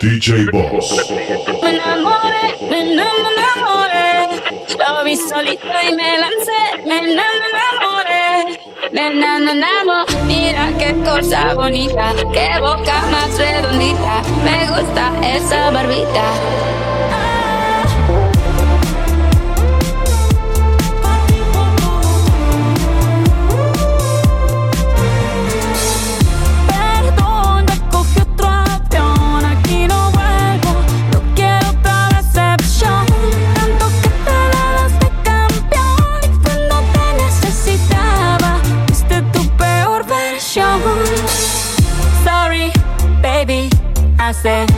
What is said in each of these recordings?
DJ Boss. Me enamoré, me enamoré. Lo vi solito y me lancé. Me enamoré. Me enamoré. Mira qué cosa bonita. Qué boca más redondita. Me gusta esa barbita. say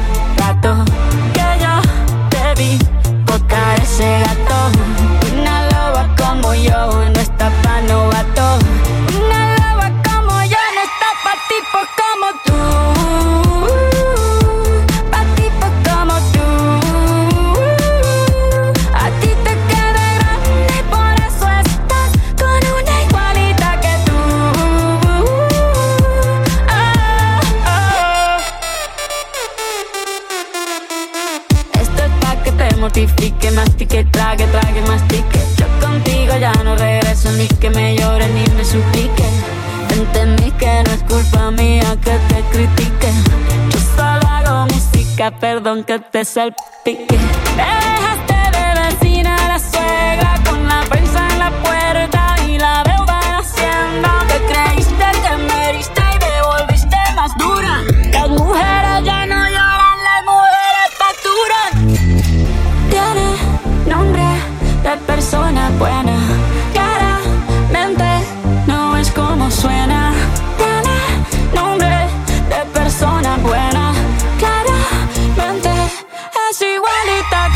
que te. That.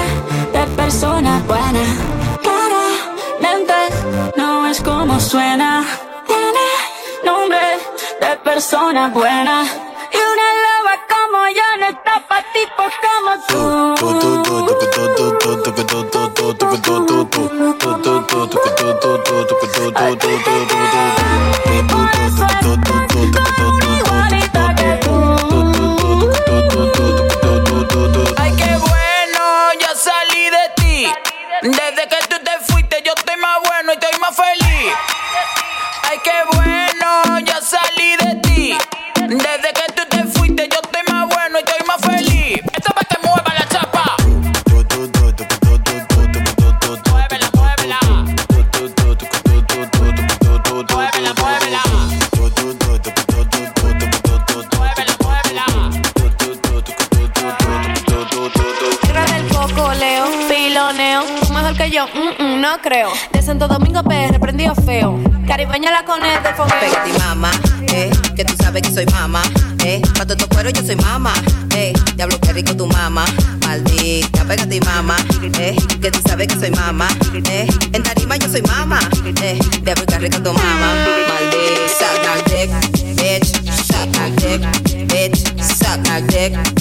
persona buena. Claramente no es como suena. Tiene nombre de persona buena. Y una loba como yo no está pa' tipos Ay, creo. De Santo Domingo PR, prendido feo. Caribeña la con el fomeo. Pégate y mama, eh, que tú sabes que soy mama, eh, pa' todo cuero yo soy mama, eh, diablo que rico tu mama, maldita, pégate y mama, eh, que tú sabes que soy mama, eh, en tarima yo soy mama, eh, diablo que rico tu mama, maldita, suck my dick, bitch, suck my dick, bitch, suck my dick,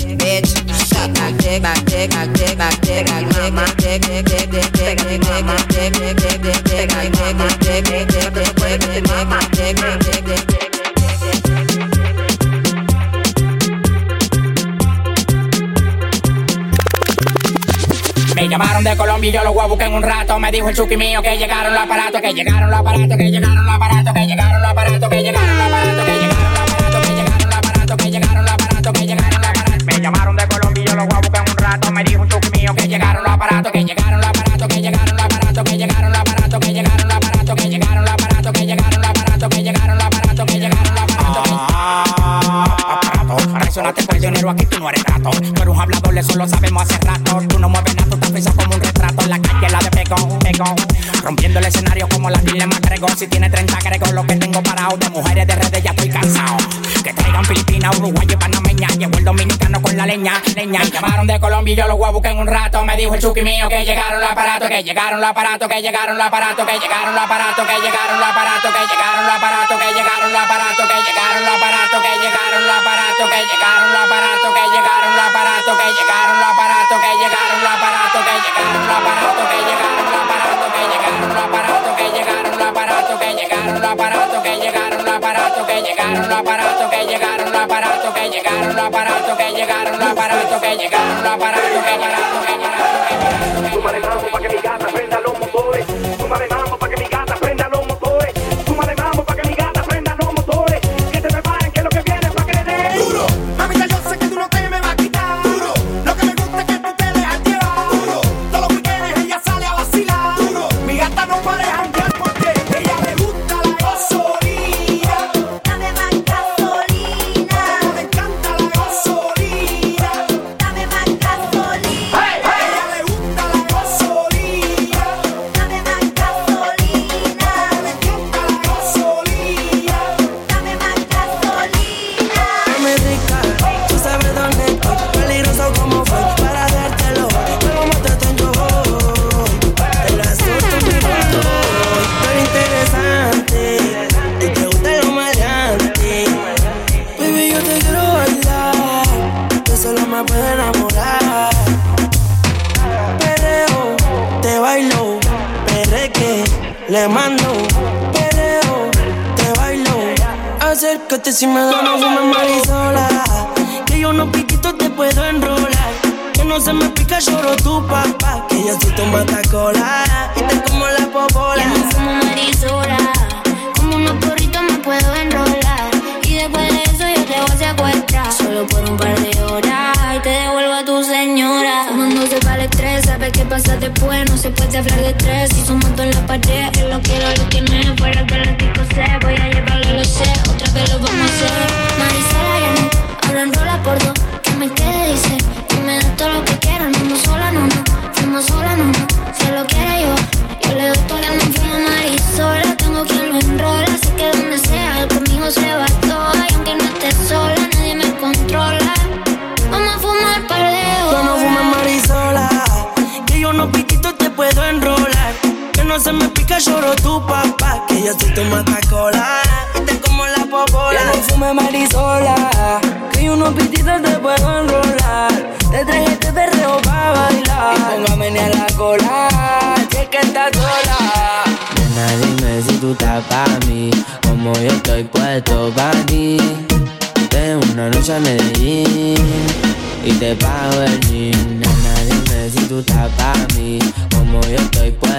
Me llamaron de Colombia y yo los voy a en un rato. Me dijo el chuki mío que llegaron los aparatos, que llegaron los aparatos, que llegaron los aparatos, que llegaron los aparatos, que llegaron los aparatos, que llegaron los llegaron los aparatos, que llegaron los aparatos, que llegaron los aparatos, que llegaron los aparatos, que llegaron los aparatos, que llegaron los aparatos, que llegaron los aparatos, que llegaron los aparatos, que llegaron los aparatos. Ah, ah, Reaccionaste prisionero, aquí tú no eres rato. Tú eres un hablador, eso lo sabemos hace rato. Tú no mueves nada, tú estás como un retrato. La calle la de pegón, pegón. Rompiendo el escenario como la dilema Gregor. Si tiene 30 Gregor, lo que tengo parado. De mujeres de redes ya estoy cansado. Que traigan Filipinas, Uruguay y Panameña. Llevo el dominicano con la leña, leña. Llamaron de Colombia y yo los voy a en un rato. Me dijo el chuki mío que llegaron los aparatos, que llegaron los aparatos, que llegaron los aparatos, que llegaron los aparatos, que llegaron los aparatos, que llegaron los aparatos, que llegaron los aparatos, que llegaron los aparatos, que llegaron los aparatos, que llegaron los aparatos, que llegaron los aparatos, que llegaron los aparatos, que llegaron los aparatos, que llegaron los aparatos, que llegaron los aparatos, que llegaron los aparatos, que llegaron los aparatos, que llegaron los aparatos, que llegaron los aparatos, que llegaron los aparatos, que llegaron los aparatos, que llegaron los aparatos, que llegaron los aparatos, que llegaron los aparatos, que llegaron, que llegaron, que llegaron. para que mi gata prenda los motores. Súmale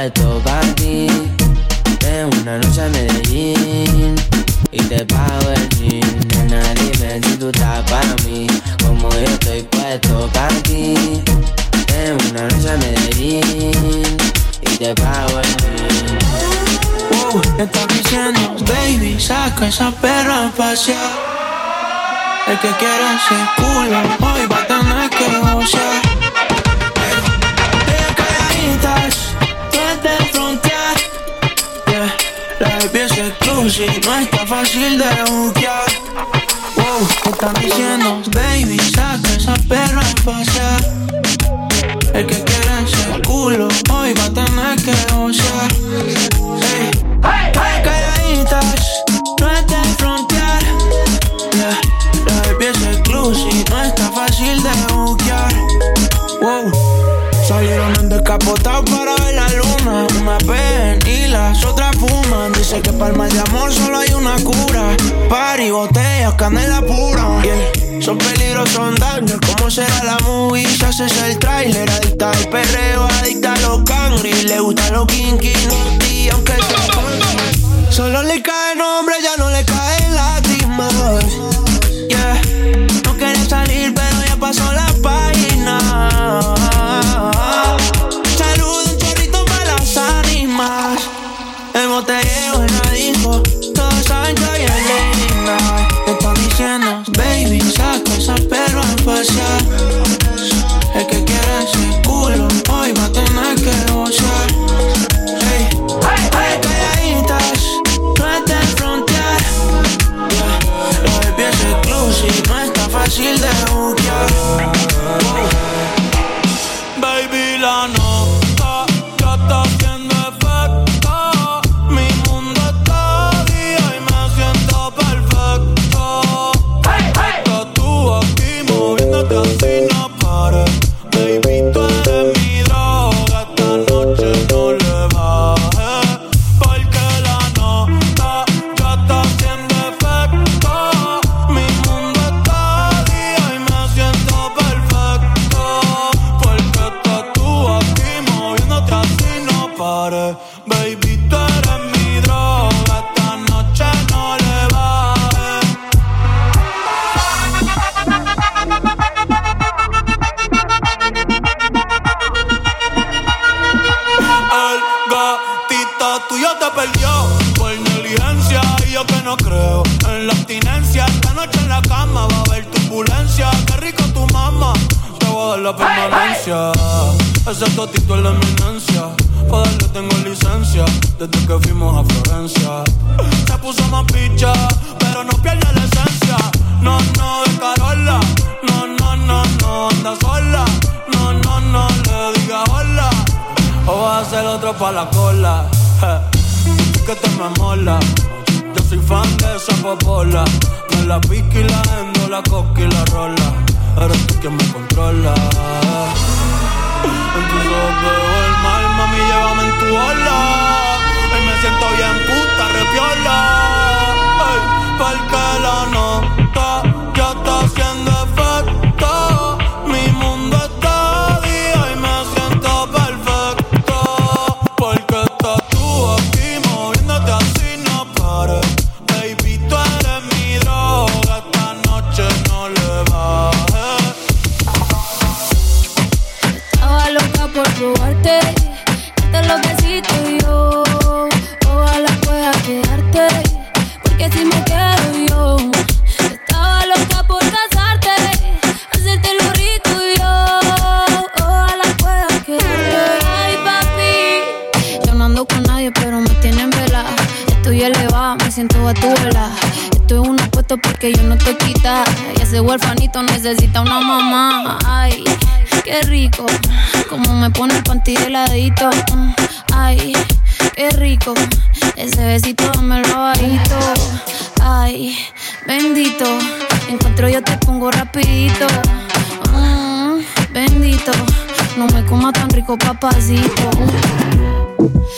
estoy puesto pa' ti. Tengo una noche a Medellín y te pago el jean. Nena, dime si tú estás pa' mí, como yo estoy puesto pa' ti. Tengo una noche a Medellín y te pago el jean. Wow, ¿qué estás diciendo? Baby, saca esa perra a pasear. El que quiera ese culo, hoy va a tener que gozar. Exclusive, no está fácil de buquear. Wow, ¿qué estás diciendo? Baby, saca esa perra a pasear. El que quiera ese culo, hoy va a tener que gozar. Hey. Hey, calladitas, no es de frontear. Yeah, la baby es exclusive, no está fácil de buquear. Wow, salieron en descapotado para ver la luna. Una ven y las otras Dice que para el mal de amor solo hay una cura. Party, botellas, canela pura. Yeah. Son peligros, son daños. ¿Cómo será la movie? Si haces el trailer, adicta al perreo, adicta a los cangri. Le gusta los kinky, naughty, aunque sea. Solo le cae nombre, ya no le caen lágrimas. Yeah. No quiere salir, pero ya pasó la porque yo no te quita. Y ese huerfanito necesita una mamá. Ay, qué rico. Como me pone el panty de ladito. Mm, Ay, qué rico. Ese besito me lo bajito. Ay, bendito. Encuentro yo te pongo rapidito. Mm, bendito. No me coma tan rico, papacito.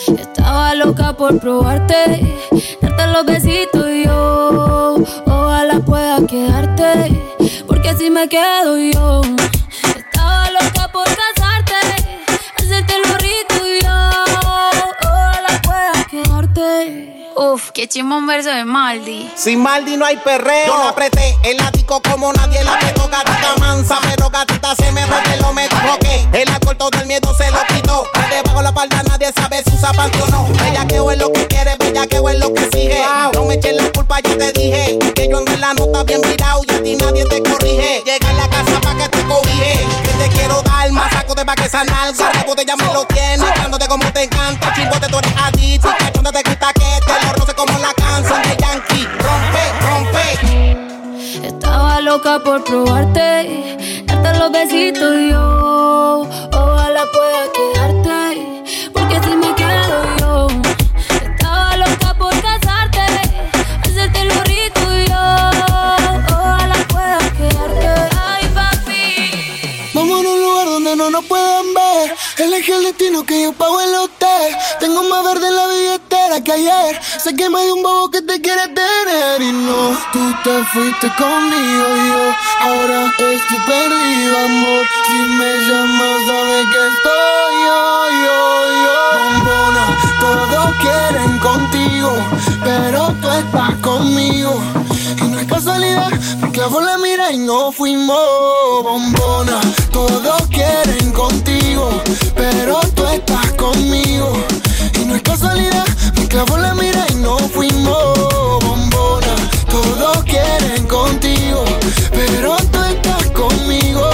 Estaba loca por probarte, darte los besitos y yo. Ojalá pueda quedarte, porque si me quedo yo. Estaba loca por casarte, Uf, qué chimón verso de Maldi. Sin Maldi no hay perreo. Yo la apreté el ático como nadie la apretó. Gatita mansa, pero gatita se me reveló. Me dijo que el alcohol todo el miedo se lo quitó. Que debajo la palda nadie sabe si usa panty o no. Bellaqueo es lo que quiere, bellaqueo es lo que sigue. No me eches la culpa, yo te dije. Que yo ando en la nota bien virado y a ti nadie te corrige. Llega a la casa pa' que te cobije. Que te quiero dar más saco de pa' que esa nalga. La botella me lo tiene, dándote como te encanta. Chimbote, tú eres adicto. Cachonda te gusta que te lo roce como la canción de Yankee. Rompe, rompe. Estaba loca por probarte, darte los besitos y yo. Ojalá pueda quedarte, porque si me quedo yo. Estaba loca por casarte, hacerte lo rico y yo. Ojalá pueda quedarte. Ay, papi. Vamos a un lugar donde no nos puedan ver. Elige el destino que yo pago el que ayer. Sé que me hay un bobo que te quiere tener. Y no, tú te fuiste conmigo y yo ahora estoy perdido, amor. Si me llamas, sabes que estoy yo, yo, yo. Bombona, todos quieren contigo, pero tú estás conmigo. Y no es casualidad, me clavo la mira y no fuimos bombona. Todos quieren contigo, pero tú estás conmigo. Y no es casualidad, me clavo la mira y no fuimos bombona. Todos quieren contigo, pero tú estás conmigo.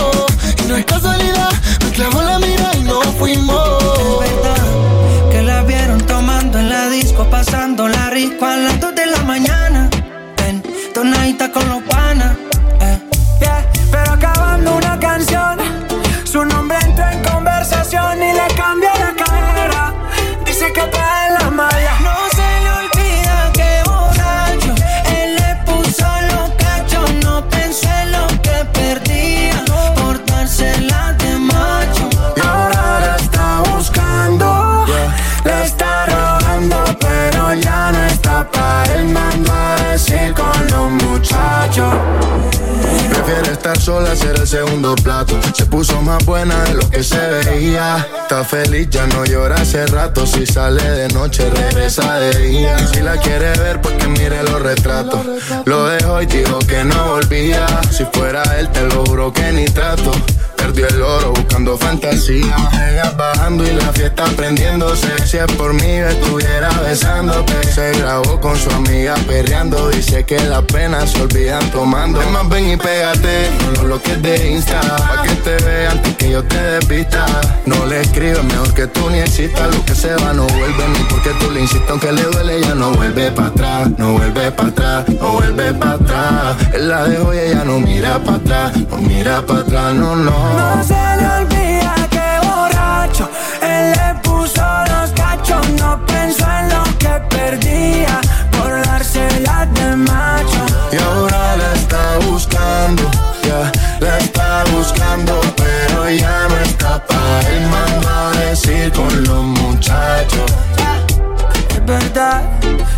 Y no es casualidad, me clavo la mira y no fuimos. Es verdad que la vieron tomando en la disco, pasando la rico a las 2 de la sola, ser el segundo plato. Se puso más buena de lo que se veía. Está feliz, ya no llora hace rato. Si sale de noche, regresa de día. Si la quiere ver, pues que mire los retratos. Lo dejó y dijo que no volvía. Si fuera él, te lo juro que ni trato. Perdió el oro buscando fantasía. Ella bajando y la fiesta prendiéndose. Si es por mí, estuviera besándote. Se grabó con su amiga perreando. Dice que las penas se olvidan tomando. Es más, ven y pégate con los que de Insta. Pa' que te vean antes que yo te despista. No le escribas mejor que tú ni existas. Lo que se va no vuelve ni porque tú le insistas. Aunque le duele, ya no vuelve para atrás. No vuelve para atrás, no vuelve para atrás. Él la dejó y ella no mira para atrás. No mira para atrás, no, no. No se le olvida que borracho. Él le puso los cachos. No pensó en lo que perdía por dársela de macho. Y ahora la está buscando, la está buscando, pero ya para él. Manda a decir con los muchachos. Es verdad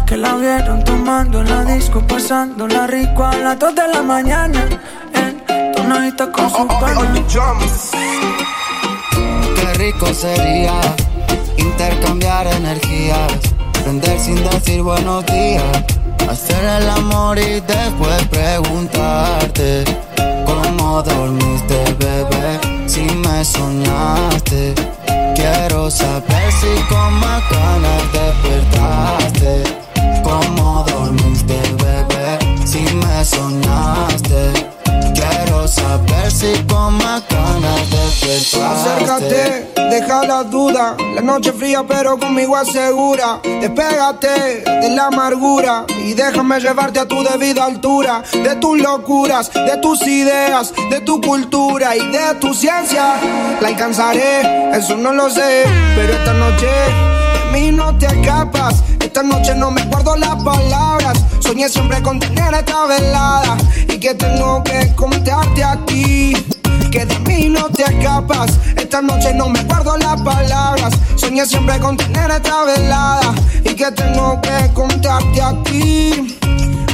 que la vieron tomando la disco, pasando la rico a las 2 de la mañana. En tonadita con su pana. Qué rico sería intercambiar energías, prender sin decir buenos días, hacer el amor y después preguntarte cómo dormiste, bebé, si me soñaste. Quiero saber si con más ganas despertaste. Acércate, deja la duda. La noche fría, pero conmigo asegura. Despégate de la amargura y déjame llevarte a tu debida altura. De tus locuras, de tus ideas, de tu cultura y de tu ciencia. La alcanzaré, eso no lo sé. Pero esta noche de mí no te escapas. Esta noche no me guardo las palabras. Soñé siempre con tener esta velada y que tengo que contarte a ti. Que de mí no te escapas. Esta noche no me guardo las palabras. Soñé siempre con tener esta velada y que tengo que contarte a ti.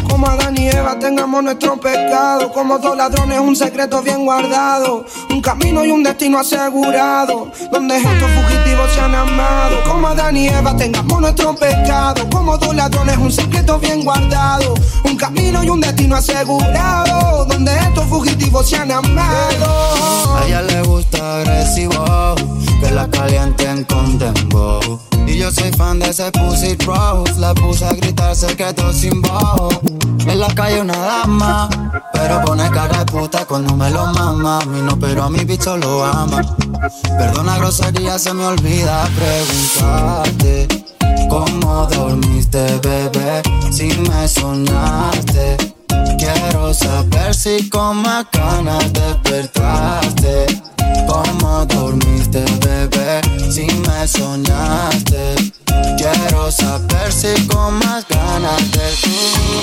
Como Adán y Eva tengamos nuestro pecado. Como dos ladrones, un secreto bien guardado. Un camino y un destino asegurado. Donde estos fugitivos se han amado. Como Adán y Eva tengamos nuestro pecado. Como dos ladrones, un secreto bien guardado. Un camino y un destino asegurado. Donde estos fugitivos se han amado. A ella le gusta agresivo, que la calienten con dembow. Y yo soy fan de ese pussy rose, la puse a gritar secretos sin voz. En la calle una dama, pero pone cara de puta cuando me lo mama. A mí no, pero a mi bicho lo ama. Perdona grosería, se me olvida preguntarte. ¿Cómo dormiste, bebé? Si me soñaste. Quiero saber si con más ganas despertaste. ¿Cómo dormiste, bebé? Si me soñaste. Quiero saber si con más ganas de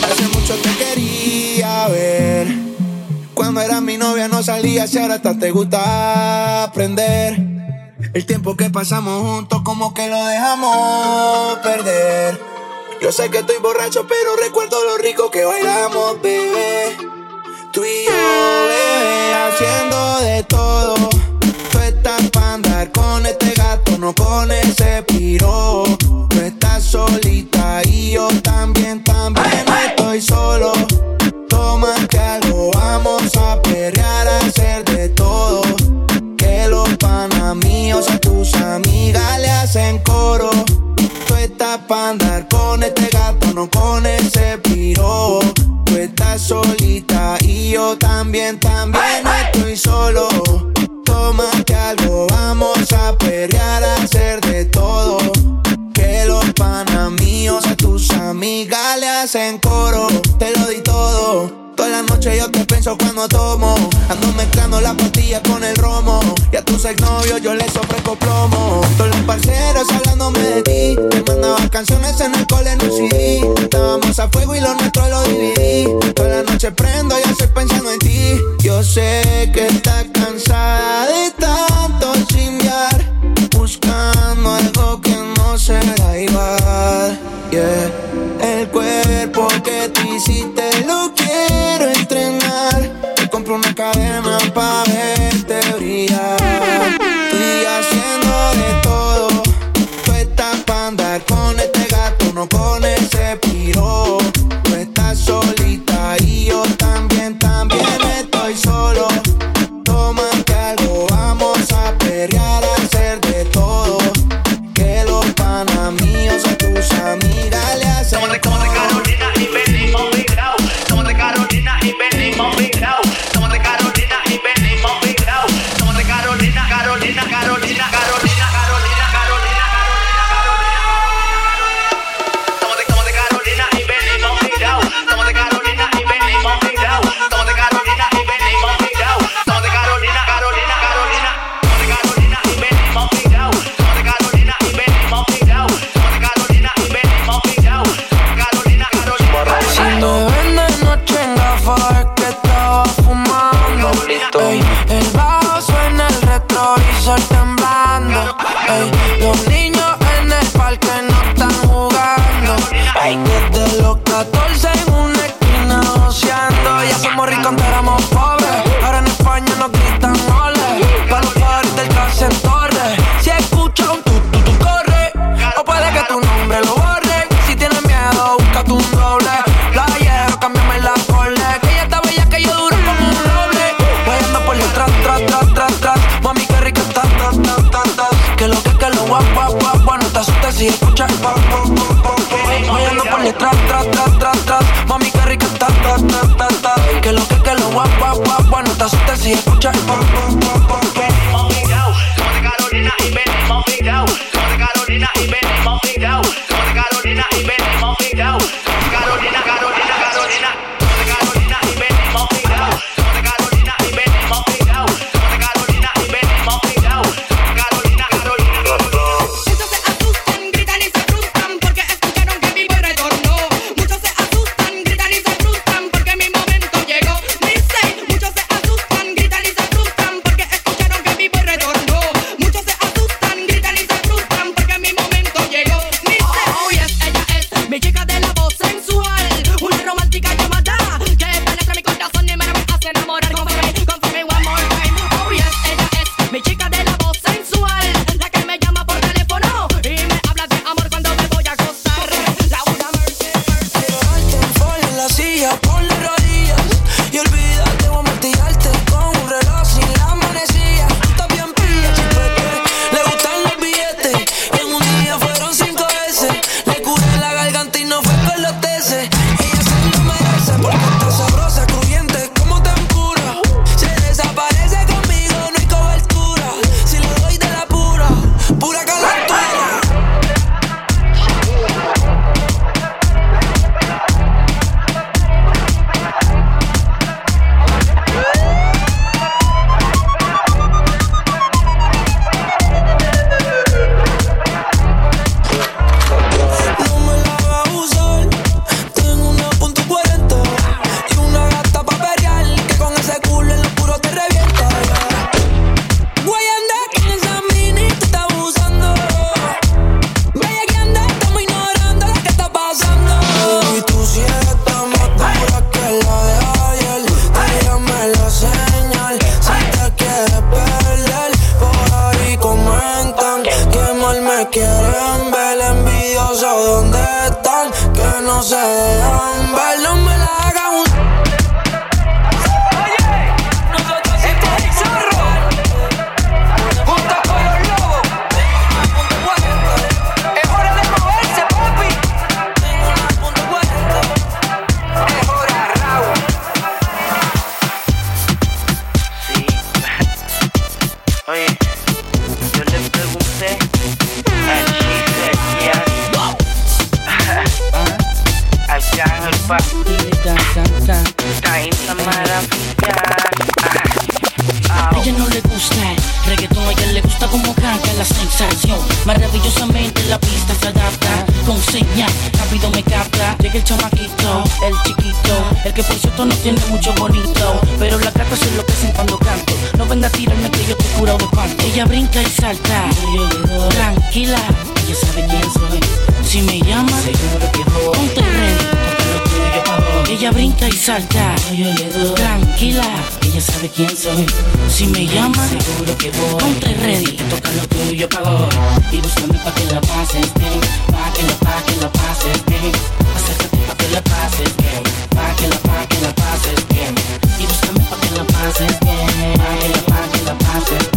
Hace mucho te quería ver. Cuando era mi novia no salía, si ahora hasta te gusta aprender. El tiempo que pasamos juntos como que lo dejamos perder. Yo sé que estoy borracho, pero recuerdo lo rico que bailamos, bebé. Tú y yo, bebé, haciendo de todo. Tú estás para andar con este gato, no con ese piro. Tú estás solita y yo también, también estoy solo. Tómate algo, vamos a perrear, a hacer de todo. Que los panas míos a tus amigas le hacen coro. Estás para andar con este gato, no con ese piro. Tú estás solita y yo también, también estoy solo. Tómate algo, vamos a perrear, a hacer de todo. Que los panas míos a tus amigas le hacen coro. Te lo di todo. Toda la noche yo te pienso cuando tomo. Ando mezclando la pastilla con el romo. Y a tus exnovios yo les ofrezco plomo. Todos los parceros hablándome de ti. Te mandaba canciones en el cole en un CD. Estábamos a fuego y lo nuestro lo dividí. Toda la noche prendo y estoy pensando en ti. Yo sé que estás cansada de tanto no será igual. Yeah. El cuerpo que te hiciste lo quiero entrenar. Te compro una cadena pa' verte brillar. ella no le gusta el reggaetón, a ella le gusta como canta la sensación. Maravillosamente la pista se adapta, con señal, rápido me capta. Llega el chamaquito, el chiquito, el que por cierto no tiene mucho bonito. Pero la gata se enloquecen cuando canto, no venga a tirarme ella brinca y salta, yo, yo, tranquila, ella sabe quién soy. Si me llama, ponte ready. Ella brinca y salta, tranquila, ella sabe quién soy. Si me llama, seguro que voy. Ponte ready, te toca lo tuyo, pago. Y búscame pa' que la pases pa' que la, pa' que la pases bien. Acércate pa' que la pases bien, pa' que la, pa' que la pases bien. Y búscame pa' que la pases bien, pa' que la, pa' que la pases.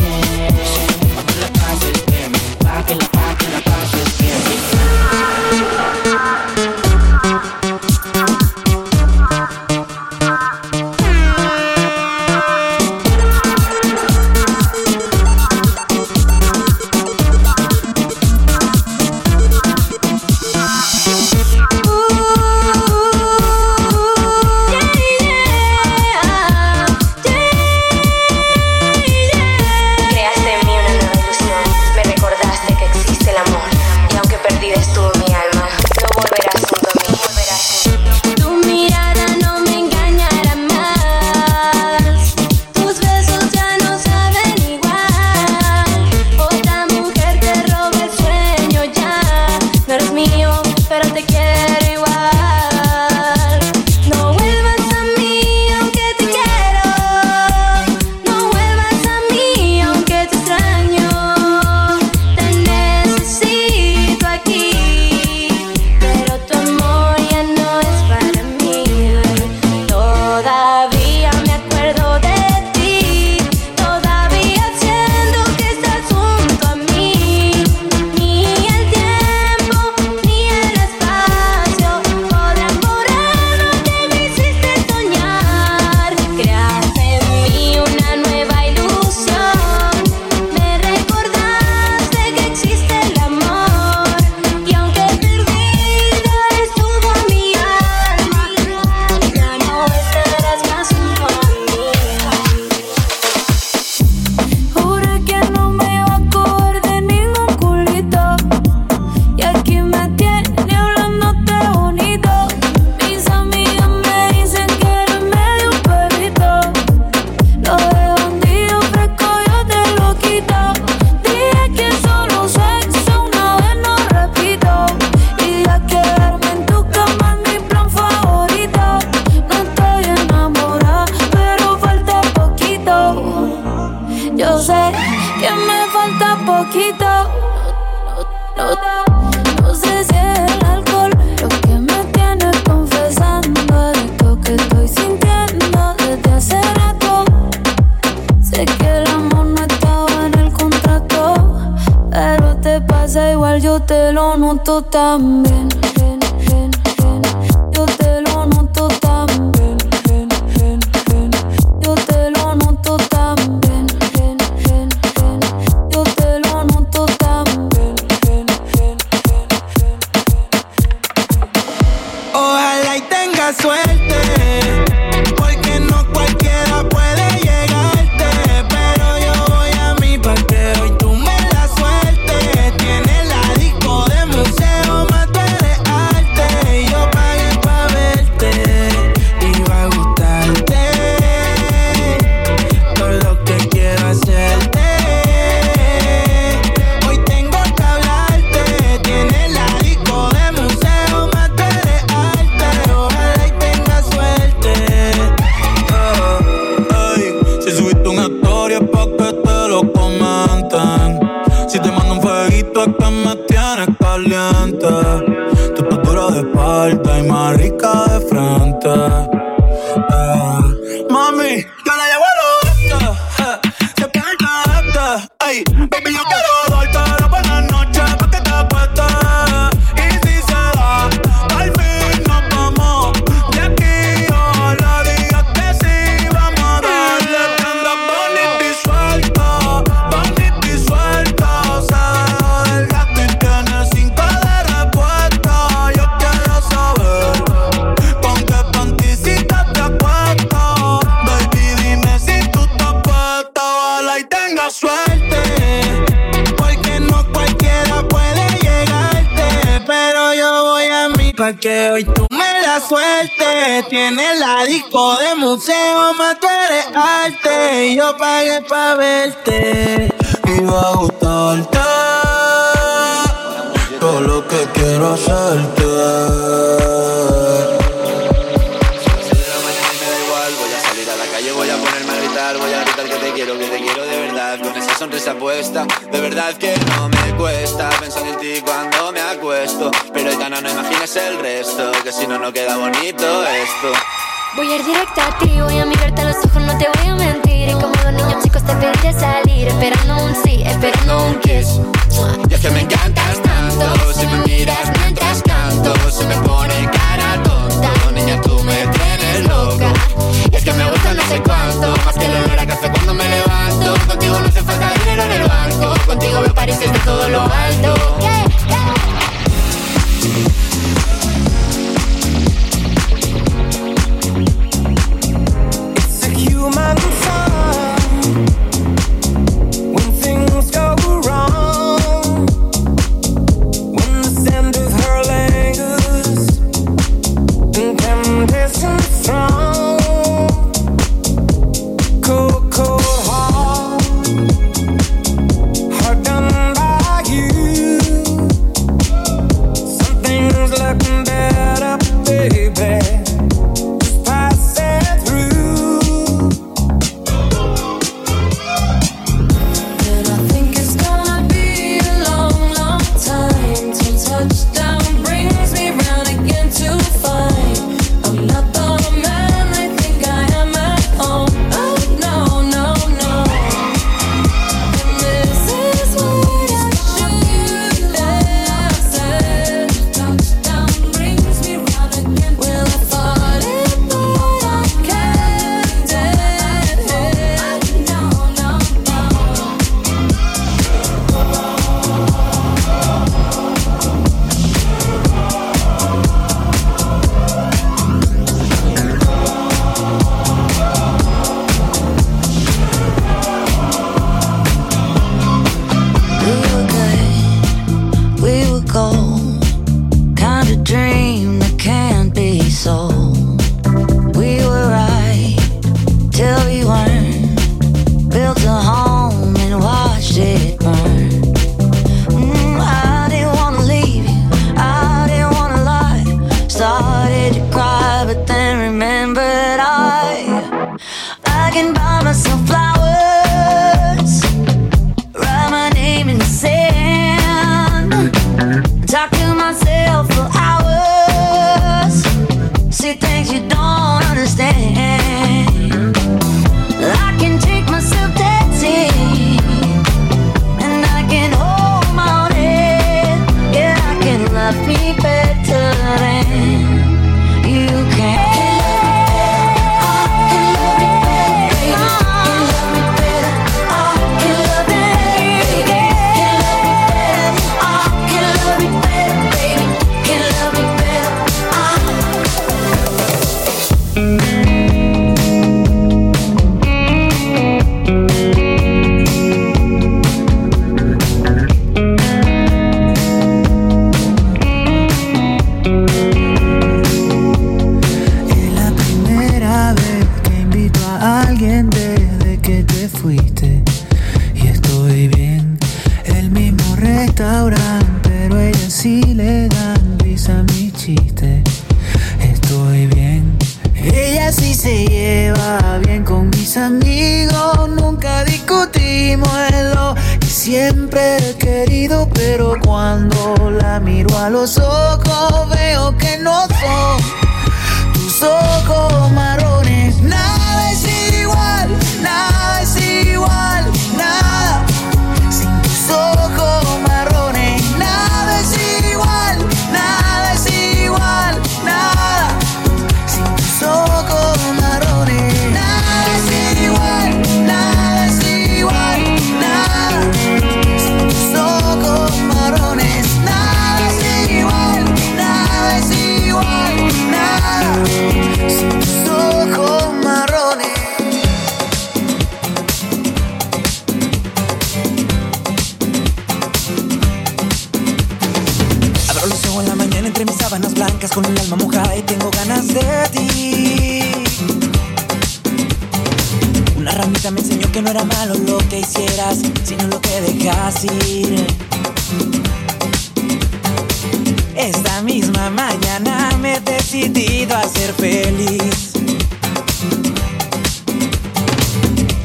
Esta misma mañana me he decidido a ser feliz.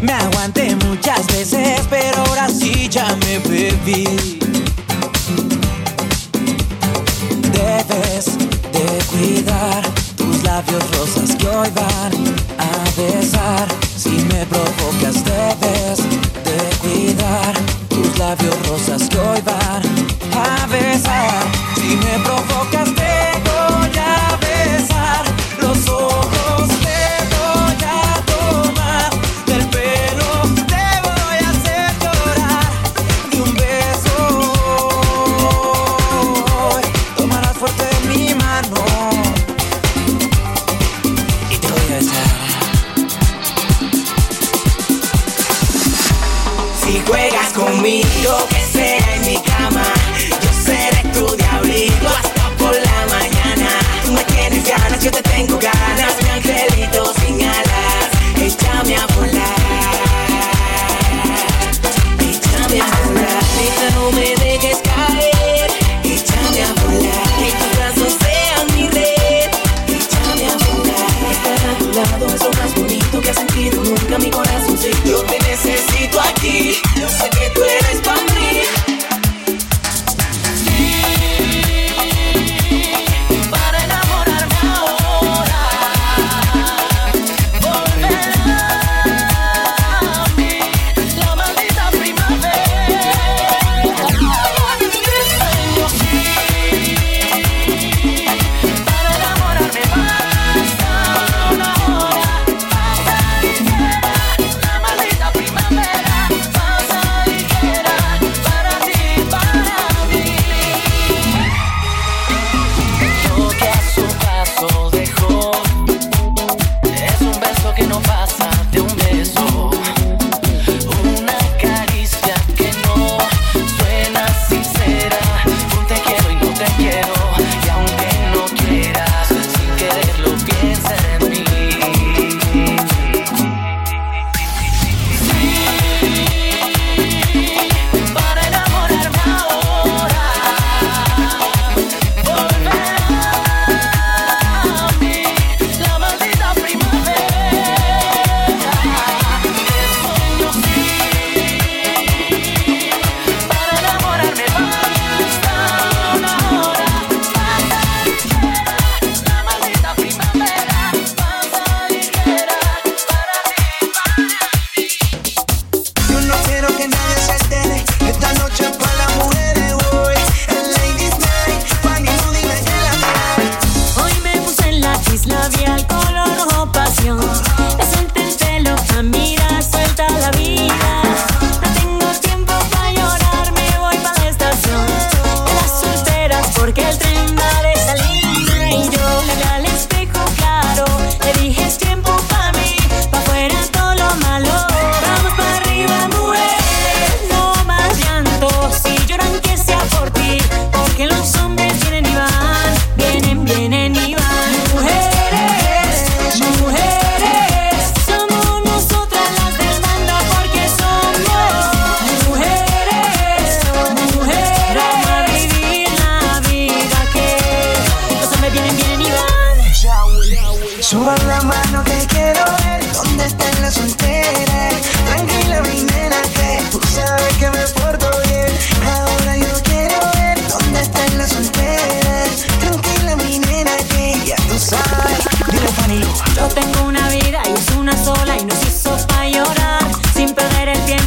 Me aguanté muchas veces, pero ahora sí ya me bebí. Debes de cuidar tus labios rosas que hoy van a besar. Si me provocas, debes de cuidar tus labios rosas que hoy van pasar si me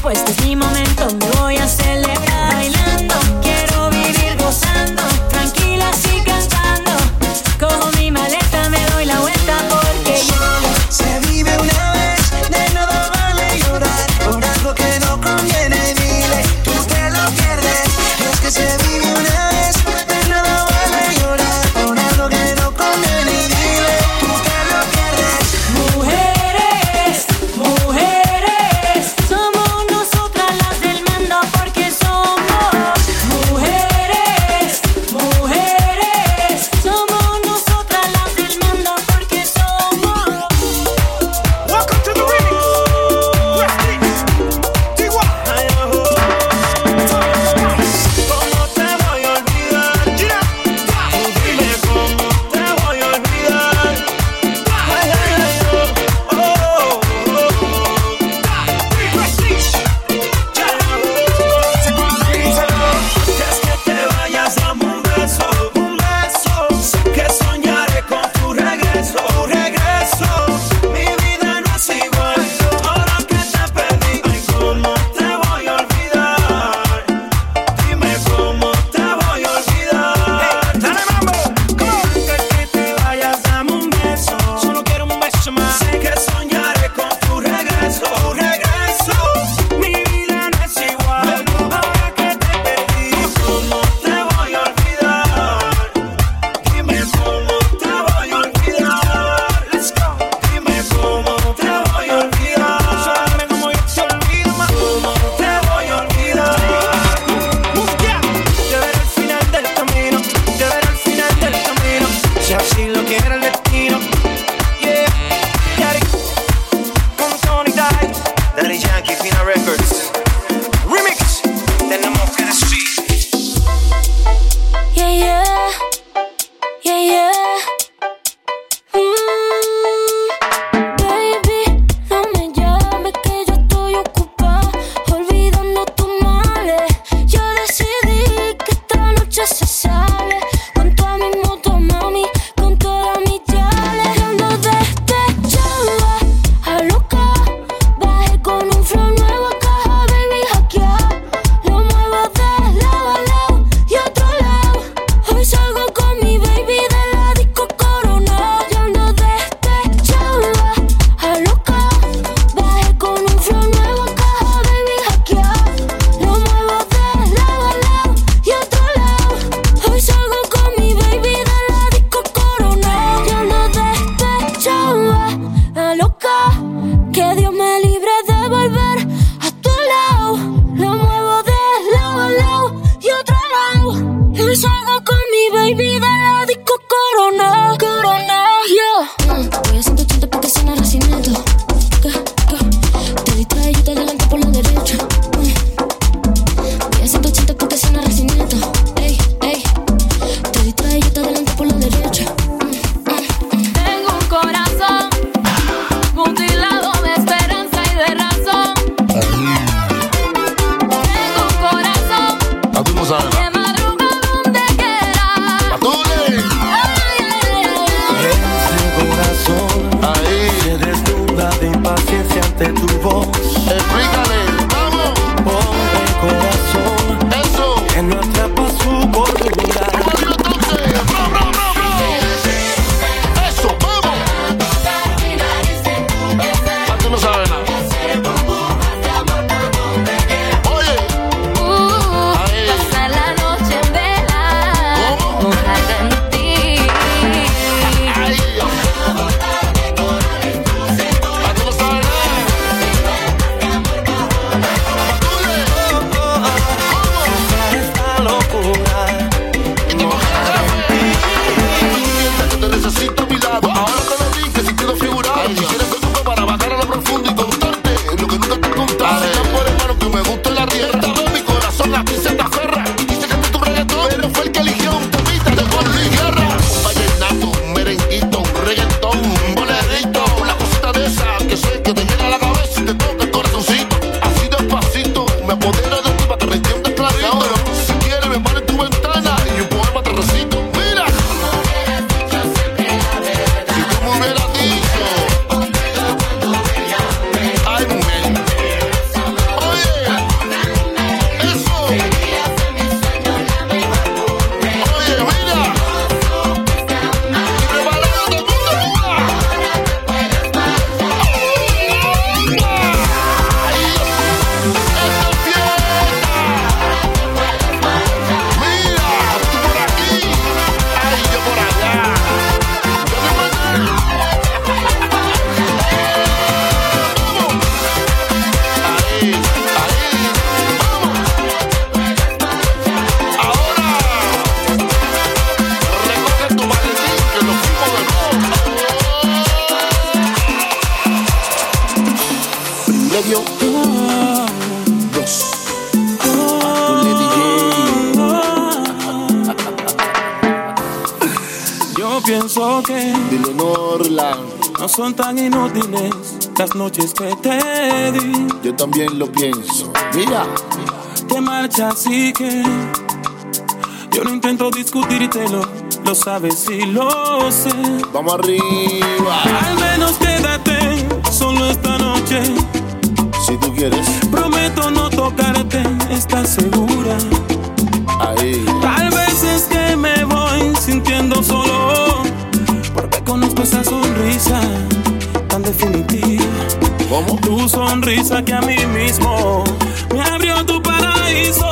tiempo, este es mi momento, me Así que yo no intento discutírtelo, lo sabes y lo sé. Vamos arriba. Al menos quédate solo esta noche. Si tú quieres. Prometo no tocarte, estás segura. Ahí. Tal vez es que me voy sintiendo solo, porque conozco esa sonrisa tan definitiva. Como tu sonrisa que a mí mismo me abrió tu paraíso.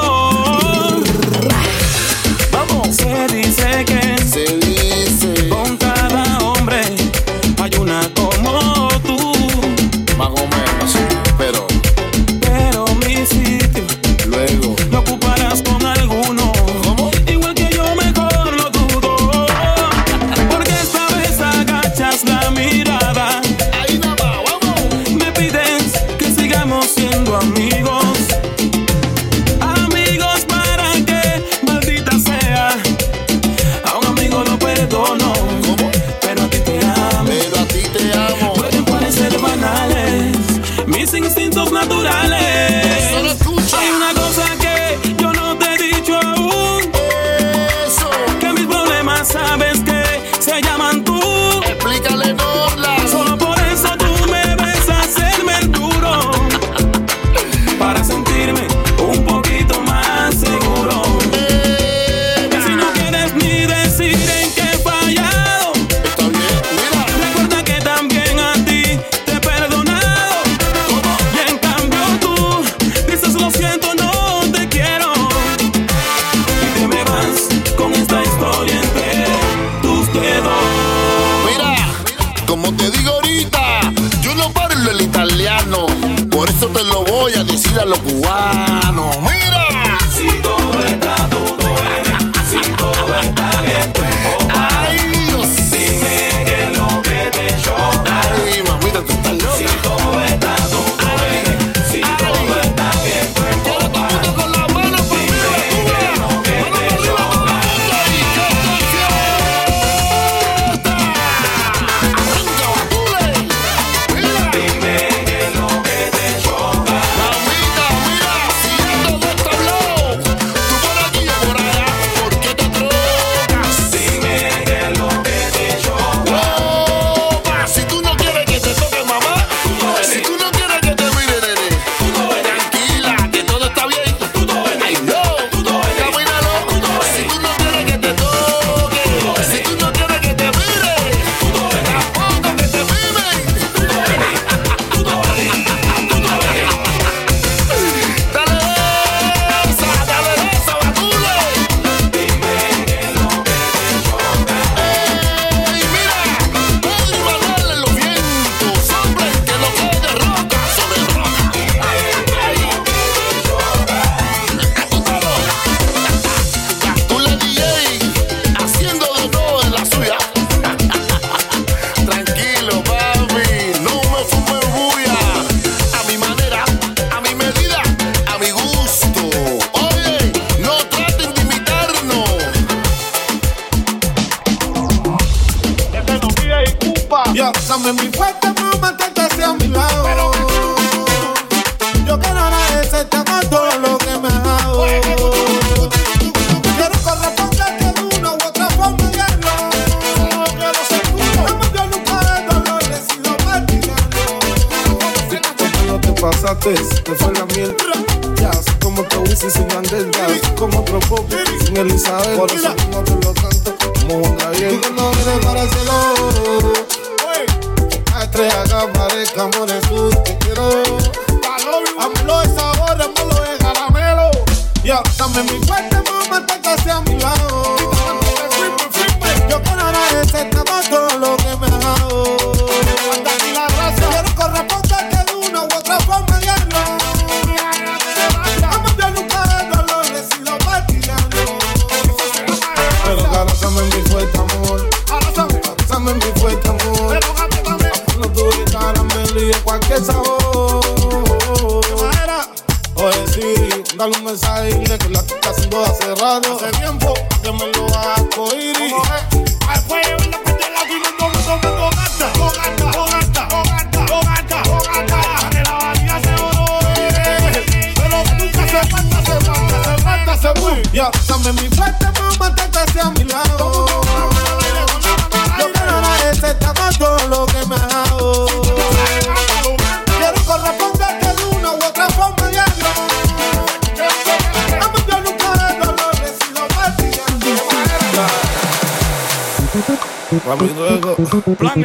Papi, luego. Plan.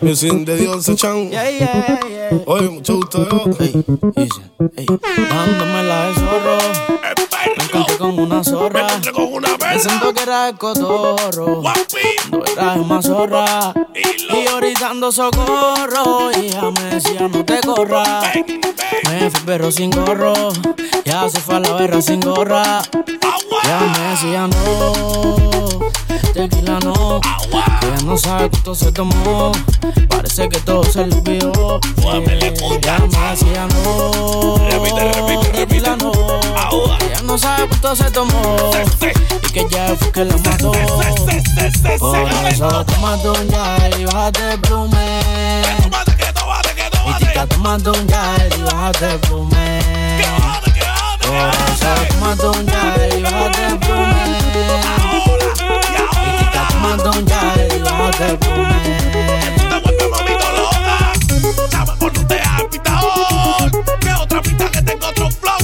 Me sin de Dios se chan. Oye, mucho gusto, yo. Dándomela de zorro. Me encontré con una zorra. Me siento que era el cotorro. No era más zorra. Y ahorita ando socorro. Ella me decía, no te corras. Me fui pero sin gorro. Ya se fue a la berra sin gorra. Ya me decía, no. Tequila no. Ella no sabe cuánto se tomó. Parece que todo se le olvidó. Ya me decía, no. Tequila no. Ella no sabe cuánto se tomó. Y que ya fue que la mató. Por eso tómate un gel y bájate el plume. Y chica, tómate un gel y bájate el plume. Por eso tómate un gel y bájate el plume. Y chica, tómate un gel y bájate el Que otra pista que tengo otro flow.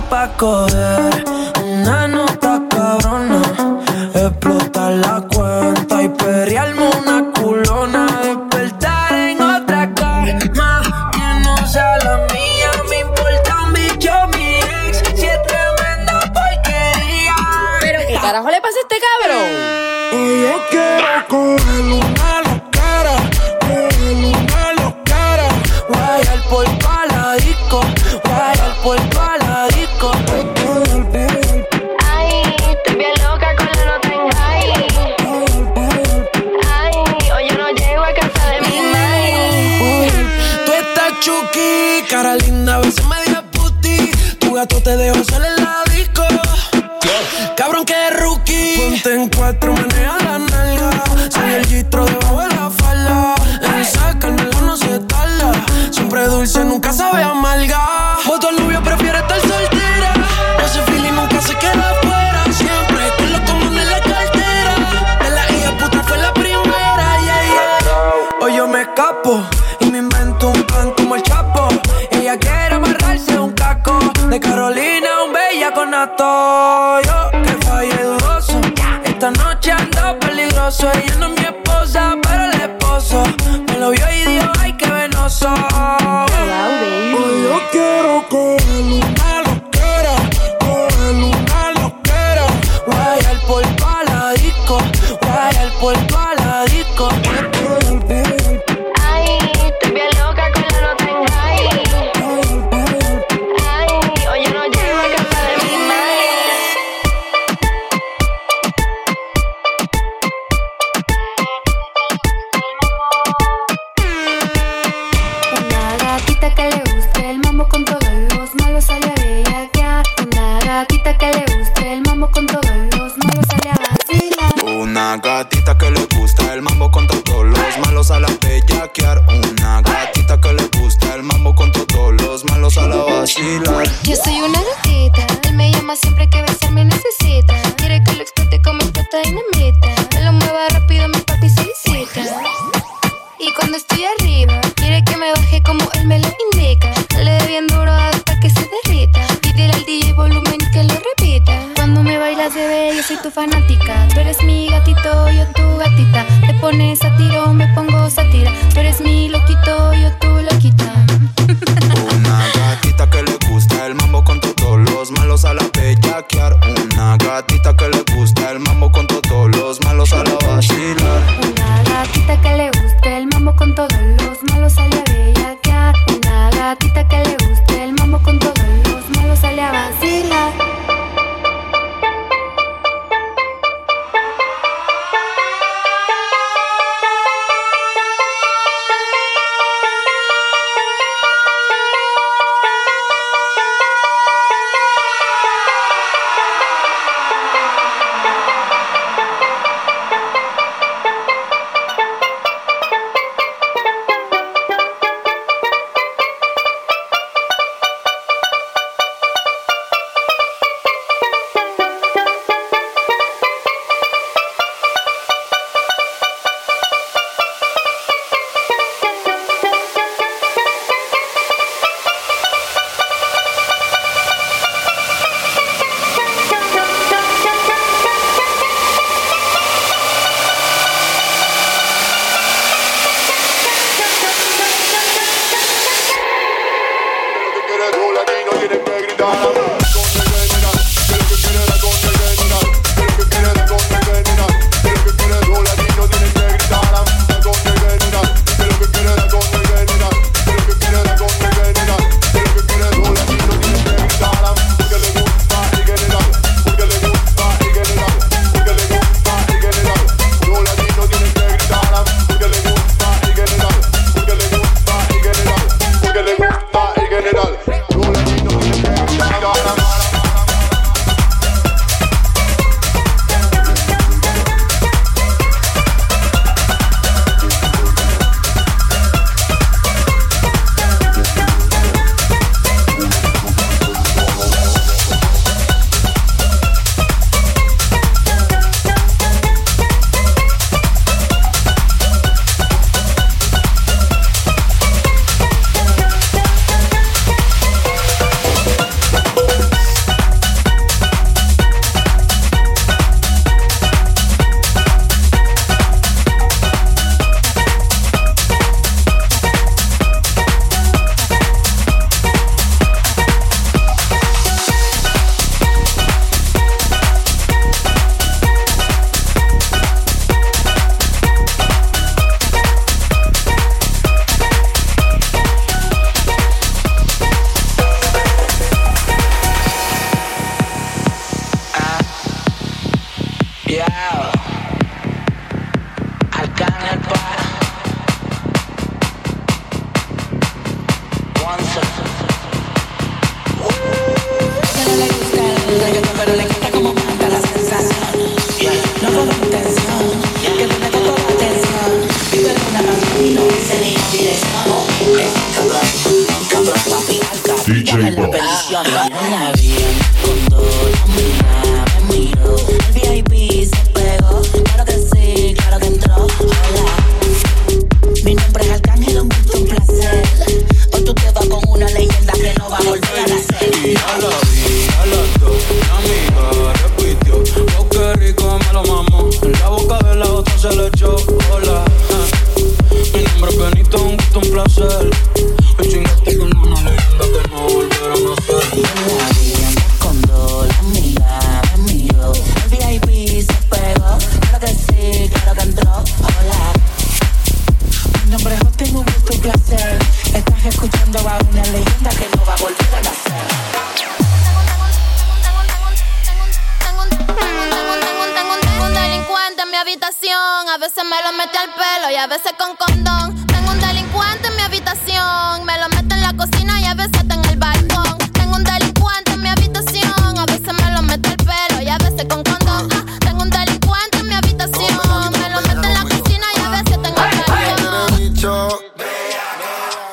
Pa' coger te dejo salir en la disco. Cabrón que rookie. Ponte en cuatro, bella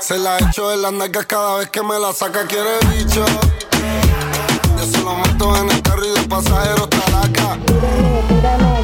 Se la echo de las nalgas cada vez que me la saca, quiere bicho. Yo se lo meto en el carro y de pasajero talaca.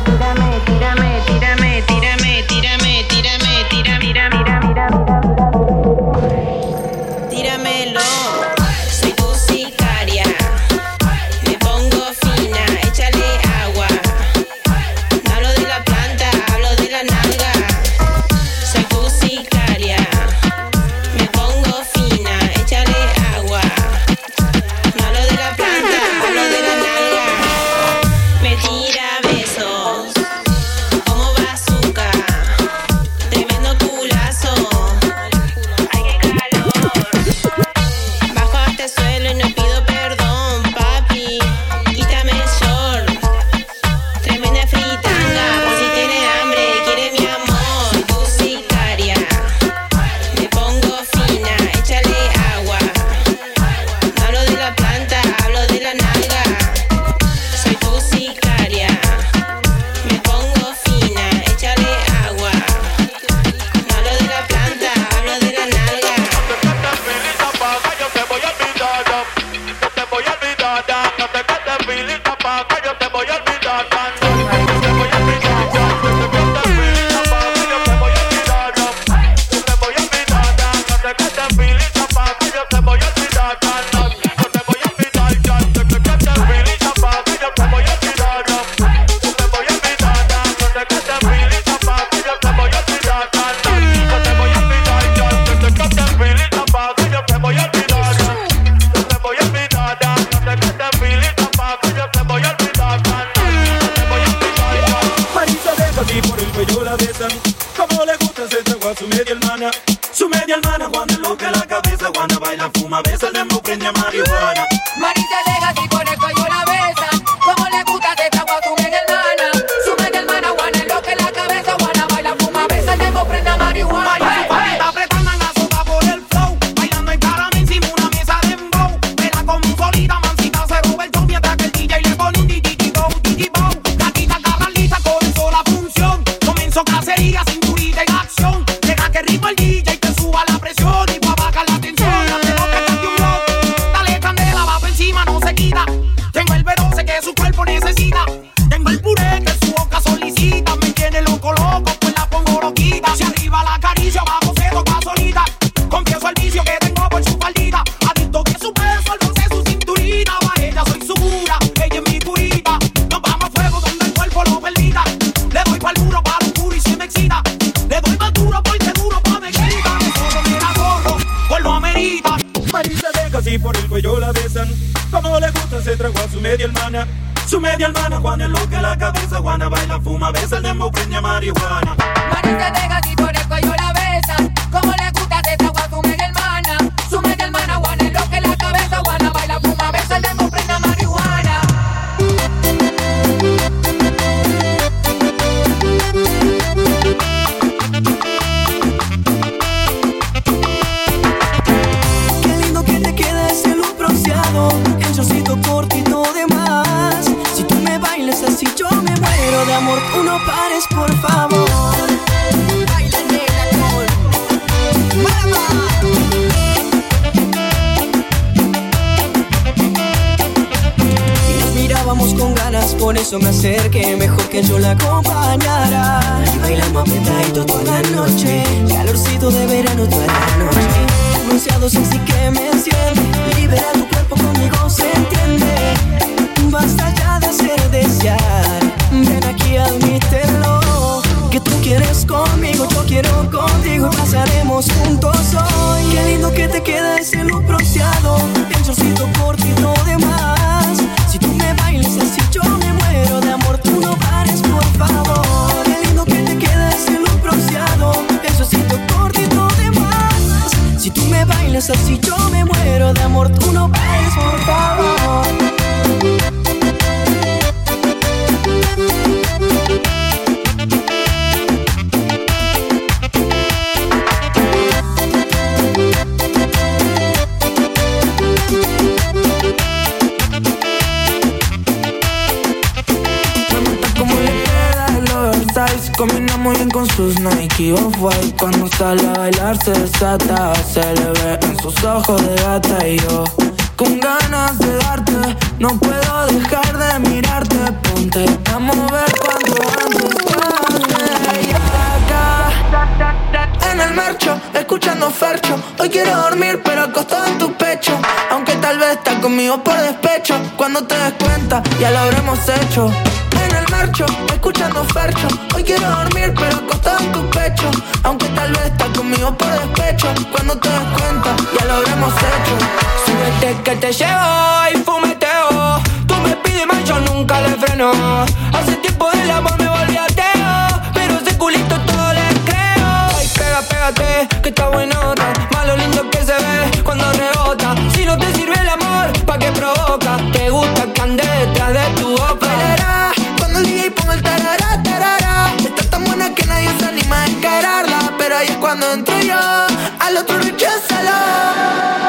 Marita Legacy por su media hermana, Juana es loca la cabeza, Juana baila, fuma, besa el demo, peña marihuana. eso me acerque mejor que yo la acompañara. Y bailamos apretadito toda la noche, calorcito de verano toda la noche. Anunciado sexy que me enciende, libera tu cuerpo conmigo, se entiende. Nike Off-White Cuando sale a bailar se desata. Se le ve en sus ojos de gata Y yo con ganas de darte No puedo dejar de mirarte. Ponte a mover cuanto antes acá en el marcho Escuchando Fercho. Hoy quiero dormir pero acostado en tu pecho. Aunque tal vez estás conmigo por despecho. Cuando te des cuenta ya lo habremos hecho. En el marcho, escuchando fercho. Hoy quiero dormir, pero acostado en tu pecho. Aunque tal vez estás conmigo por despecho. Cuando te des cuenta, ya lo habremos hecho. Súbete que te llevo y fumeteo. Tú me pides más, yo nunca le freno. Hace tiempo del amor me volví ateo. Pero ese culito todo le creo. Ay, pega, pégate, que está buenota. Más lo lindo que se ve cuando rebota. cuando entré yo, al otro rechazalo.